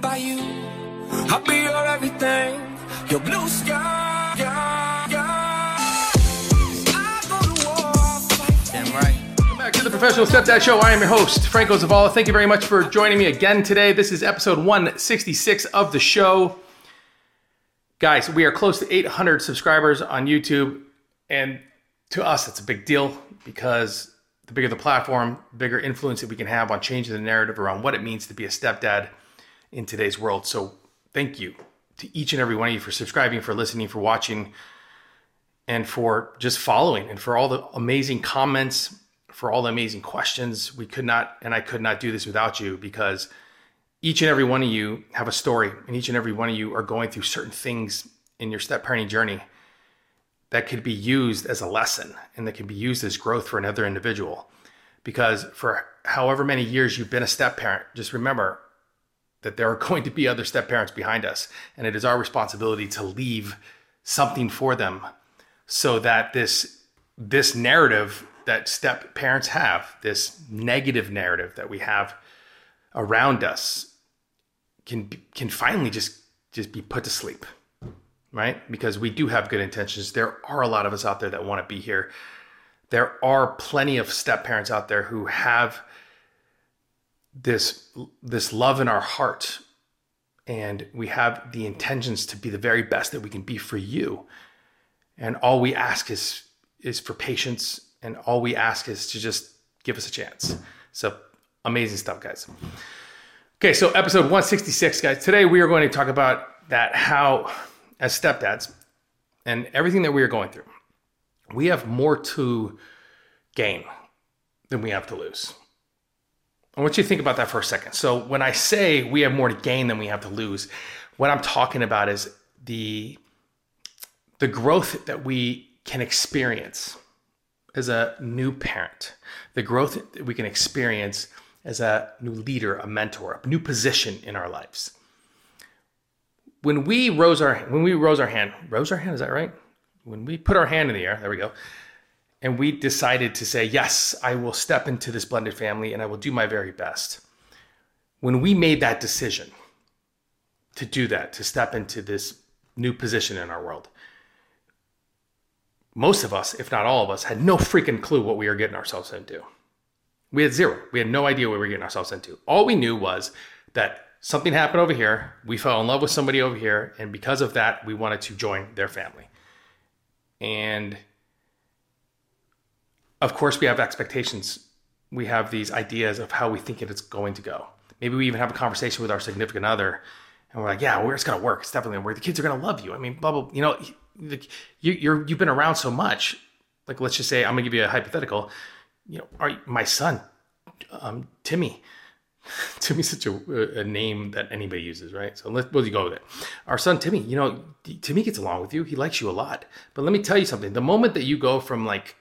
by you. I'll be your everything, your blue sky. Back to the Professional Stepdad Show. I am your host, Franco Zavala. Thank you very much for joining me again today. This is episode 166 of the show. Guys, we are close to 800 subscribers on YouTube, and to us, it's a big deal because the bigger the platform, the bigger influence that we can have on changing the narrative around what it means to be a stepdad in today's world. So, thank you to each and every one of you for subscribing, for listening, for watching, and for just following, and for all the amazing comments, for all the amazing questions. We could not, and I could not do this without you because each and every one of you have a story, and each and every one of you are going through certain things in your step parenting journey that could be used as a lesson and that can be used as growth for another individual. Because for however many years you've been a step parent, just remember that there are going to be other step parents behind us. And it is our responsibility to leave something for them so that this this narrative that step parents have, this negative narrative that we have around us can can finally just just be put to sleep right? Because we do have good intentions. There are a lot of us out there that want to be here. There are plenty of step parents out there who have this this love in our heart and we have the intentions to be the very best that we can be for you. And all we ask is is for patience and all we ask is to just give us a chance. So amazing stuff guys. Okay so episode 166 guys. Today we are going to talk about that how as stepdads and everything that we are going through we have more to gain than we have to lose I want you to think about that for a second. So when I say we have more to gain than we have to lose, what I'm talking about is the the growth that we can experience as a new parent, the growth that we can experience as a new leader, a mentor, a new position in our lives. When we rose our when we rose our hand, rose our hand, is that right? When we put our hand in the air, there we go and we decided to say, yes, I will step into this blended family and I will do my very best. When we made that decision to do that, to step into this new position in our world, most of us, if not all of us, had no freaking clue what we were getting ourselves into. We had zero. We had no idea what we were getting ourselves into. All we knew was that something happened over here. We fell in love with somebody over here. And because of that, we wanted to join their family. And of course, we have expectations. We have these ideas of how we think it's going to go. Maybe we even have a conversation with our significant other, and we're like, "Yeah, well, it's gonna work. It's definitely gonna work. The kids are gonna love you. I mean, blah blah. You know, you you're you've been around so much. Like, let's just say I'm gonna give you a hypothetical. You know, are, my son, um, Timmy. Timmy's such a, a, name that anybody uses, right? So let's we'll go with it. Our son Timmy, you know, Timmy gets along with you. He likes you a lot. But let me tell you something. The moment that you go from like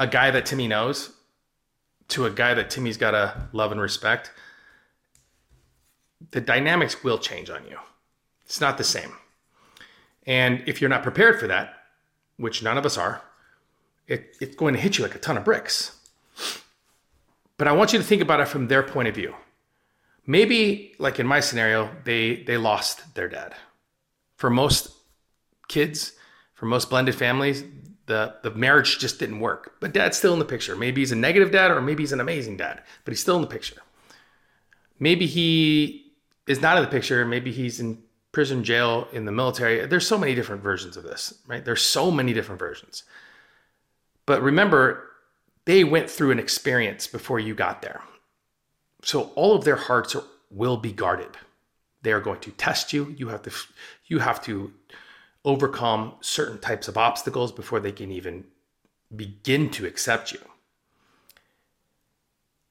a guy that Timmy knows to a guy that Timmy's got to love and respect, the dynamics will change on you. It's not the same. And if you're not prepared for that, which none of us are, it, it's going to hit you like a ton of bricks. But I want you to think about it from their point of view. Maybe, like in my scenario, they they lost their dad. For most kids, for most blended families, the the marriage just didn't work. But dad's still in the picture. Maybe he's a negative dad or maybe he's an amazing dad, but he's still in the picture. Maybe he is not in the picture. Maybe he's in prison, jail, in the military. There's so many different versions of this, right? There's so many different versions. But remember, they went through an experience before you got there. So all of their hearts are, will be guarded. They are going to test you. You have to you have to overcome certain types of obstacles before they can even begin to accept you.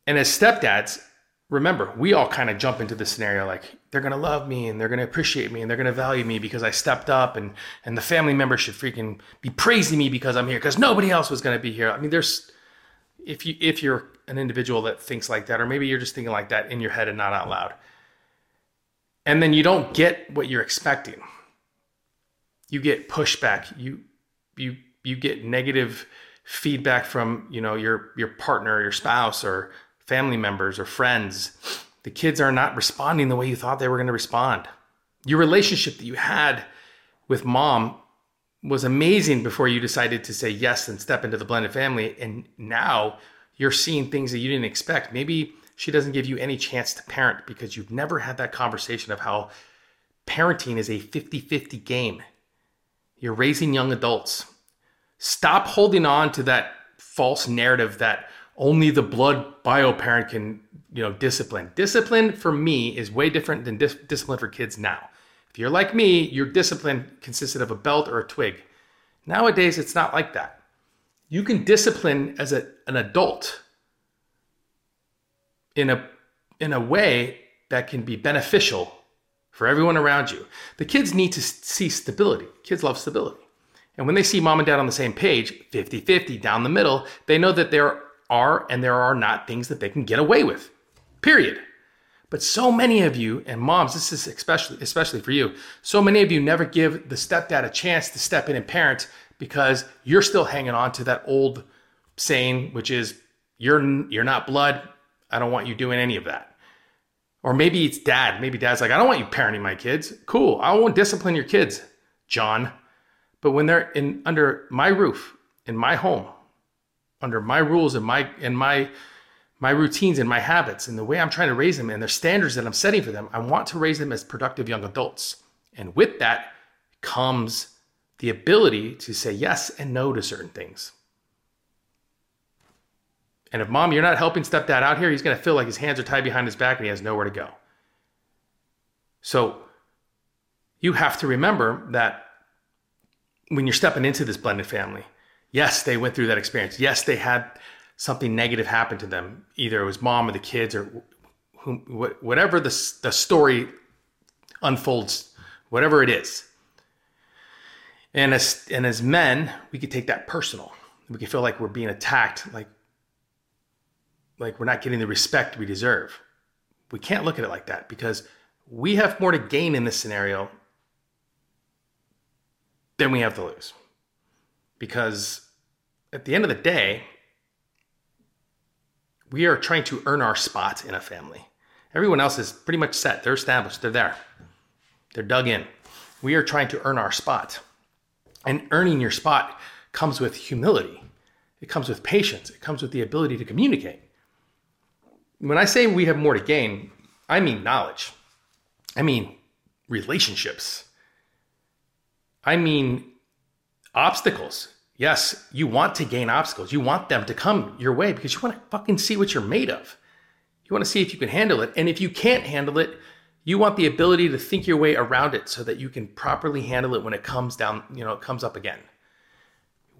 And as stepdads, remember, we all kind of jump into the scenario like they're going to love me and they're going to appreciate me and they're going to value me because I stepped up and and the family members should freaking be praising me because I'm here because nobody else was going to be here. I mean, there's if you if you're an individual that thinks like that or maybe you're just thinking like that in your head and not out loud. And then you don't get what you're expecting you get pushback you you you get negative feedback from you know your your partner your spouse or family members or friends the kids are not responding the way you thought they were going to respond. Your relationship that you had with mom was amazing before you decided to say yes and step into the blended family. And now you're seeing things that you didn't expect. Maybe she doesn't give you any chance to parent because you've never had that conversation of how parenting is a 50 50 game. You're raising young adults. Stop holding on to that false narrative that only the blood bio parent can, you know, discipline. Discipline for me is way different than dis- discipline for kids now. If you're like me, your discipline consisted of a belt or a twig. Nowadays, it's not like that. You can discipline as a, an adult in a in a way that can be beneficial for everyone around you. The kids need to see stability. Kids love stability. And when they see mom and dad on the same page, 50 50 down the middle, they know that there are and there are not things that they can get away with. Period. But so many of you, and moms, this is especially especially for you, so many of you never give the stepdad a chance to step in and parent because you're still hanging on to that old saying, which is you're you're not blood. I don't want you doing any of that. Or maybe it's dad. Maybe dad's like, I don't want you parenting my kids. Cool. I won't discipline your kids, John. But when they're in under my roof, in my home, under my rules and my and my my routines and my habits and the way I'm trying to raise them and the standards that I'm setting for them, I want to raise them as productive young adults. And with that comes the ability to say yes and no to certain things. And if mom, you're not helping stepdad out here, he's going to feel like his hands are tied behind his back and he has nowhere to go. So you have to remember that when you're stepping into this blended family, yes, they went through that experience. Yes, they had something negative happen to them. Either it was mom or the kids or whom, whatever the, the story unfolds, whatever it is. And as, and as men, we could take that personal. We could feel like we're being attacked, like like we're not getting the respect we deserve. We can't look at it like that because we have more to gain in this scenario than we have to lose. Because at the end of the day, we are trying to earn our spot in a family. Everyone else is pretty much set. They're established. They're there. They're dug in. We are trying to earn our spot. And earning your spot comes with humility. It comes with patience. It comes with the ability to communicate when I say we have more to gain, I mean knowledge. I mean relationships. I mean obstacles. Yes, you want to gain obstacles. You want them to come your way because you want to fucking see what you're made of. You want to see if you can handle it. And if you can't handle it, you want the ability to think your way around it so that you can properly handle it when it comes down, you know, it comes up again.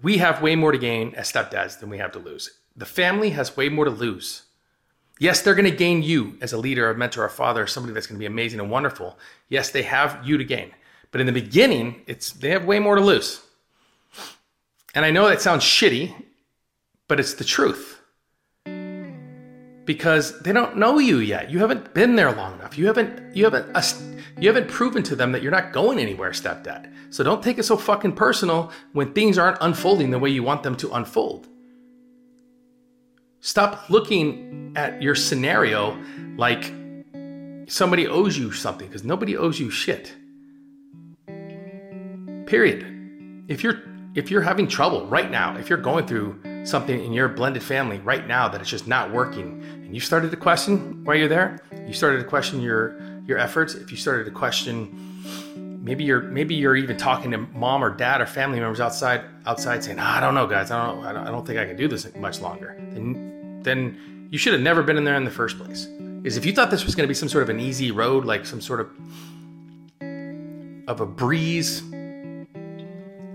We have way more to gain as stepdads than we have to lose. The family has way more to lose Yes, they're going to gain you as a leader, a mentor, a father, somebody that's going to be amazing and wonderful. Yes, they have you to gain. But in the beginning, it's they have way more to lose. And I know that sounds shitty, but it's the truth. Because they don't know you yet. You haven't been there long enough. You haven't you haven't uh, you haven't proven to them that you're not going anywhere, stepdad. So don't take it so fucking personal when things aren't unfolding the way you want them to unfold. Stop looking at your scenario like somebody owes you something because nobody owes you shit. Period. If you're if you're having trouble right now, if you're going through something in your blended family right now that it's just not working and you started to question why you're there, you started to question your your efforts, if you started to question maybe you're maybe you're even talking to mom or dad or family members outside outside saying, ah, I don't know, guys, I don't, I don't think I can do this much longer. Then then you should have never been in there in the first place. Is if you thought this was going to be some sort of an easy road, like some sort of of a breeze,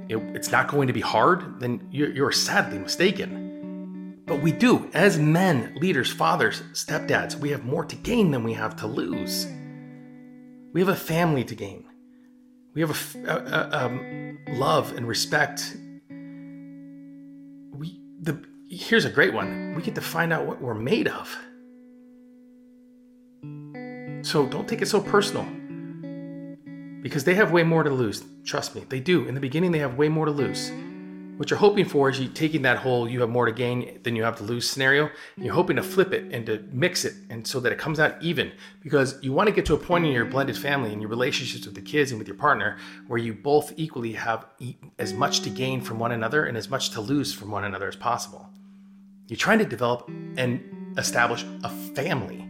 it, it's not going to be hard. Then you're, you're sadly mistaken. But we do, as men, leaders, fathers, stepdads, we have more to gain than we have to lose. We have a family to gain. We have a, a, a um, love and respect. We the here's a great one. We get to find out what we're made of. So don't take it so personal. Because they have way more to lose. Trust me, they do. In the beginning, they have way more to lose. What you're hoping for is you taking that whole you have more to gain than you have to lose scenario, and you're hoping to flip it and to mix it and so that it comes out even because you want to get to a point in your blended family and your relationships with the kids and with your partner where you both equally have as much to gain from one another and as much to lose from one another as possible. You're trying to develop and establish a family.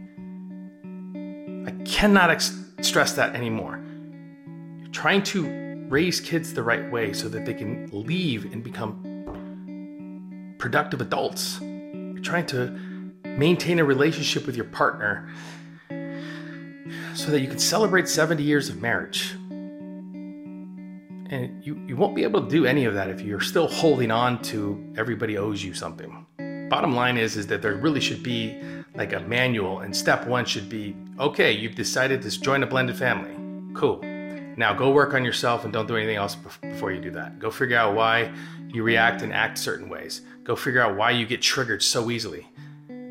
I cannot ex- stress that anymore. You're trying to raise kids the right way so that they can leave and become productive adults. You're trying to maintain a relationship with your partner so that you can celebrate 70 years of marriage. And you, you won't be able to do any of that if you're still holding on to everybody owes you something. Bottom line is is that there really should be like a manual and step 1 should be okay, you've decided to join a blended family. Cool now go work on yourself and don't do anything else before you do that. Go figure out why you react and act certain ways. Go figure out why you get triggered so easily.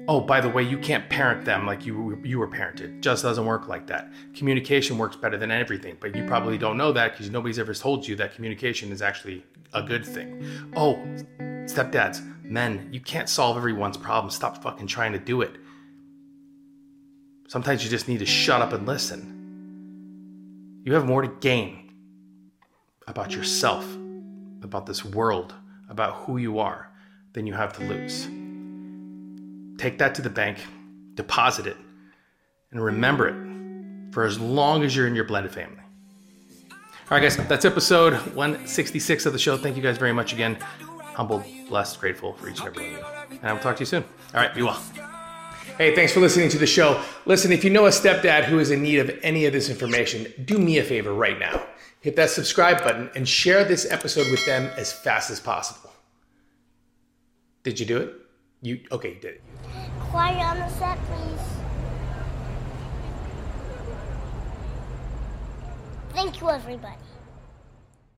Oh, by the way, you can't parent them like you you were parented. Just doesn't work like that. Communication works better than everything, but you probably don't know that because nobody's ever told you that communication is actually a good thing. Oh, stepdads, men, you can't solve everyone's problem. Stop fucking trying to do it. Sometimes you just need to shut up and listen. You have more to gain about yourself, about this world, about who you are, than you have to lose. Take that to the bank, deposit it, and remember it for as long as you're in your blended family. All right, guys, that's episode 166 of the show. Thank you guys very much again. Humbled, blessed, grateful for each and every one of you. And I will talk to you soon. All right, be well. Hey, thanks for listening to the show. Listen, if you know a stepdad who is in need of any of this information, do me a favor right now. Hit that subscribe button and share this episode with them as fast as possible. Did you do it? You okay, you did it. Quiet on the set, please. Thank you, everybody.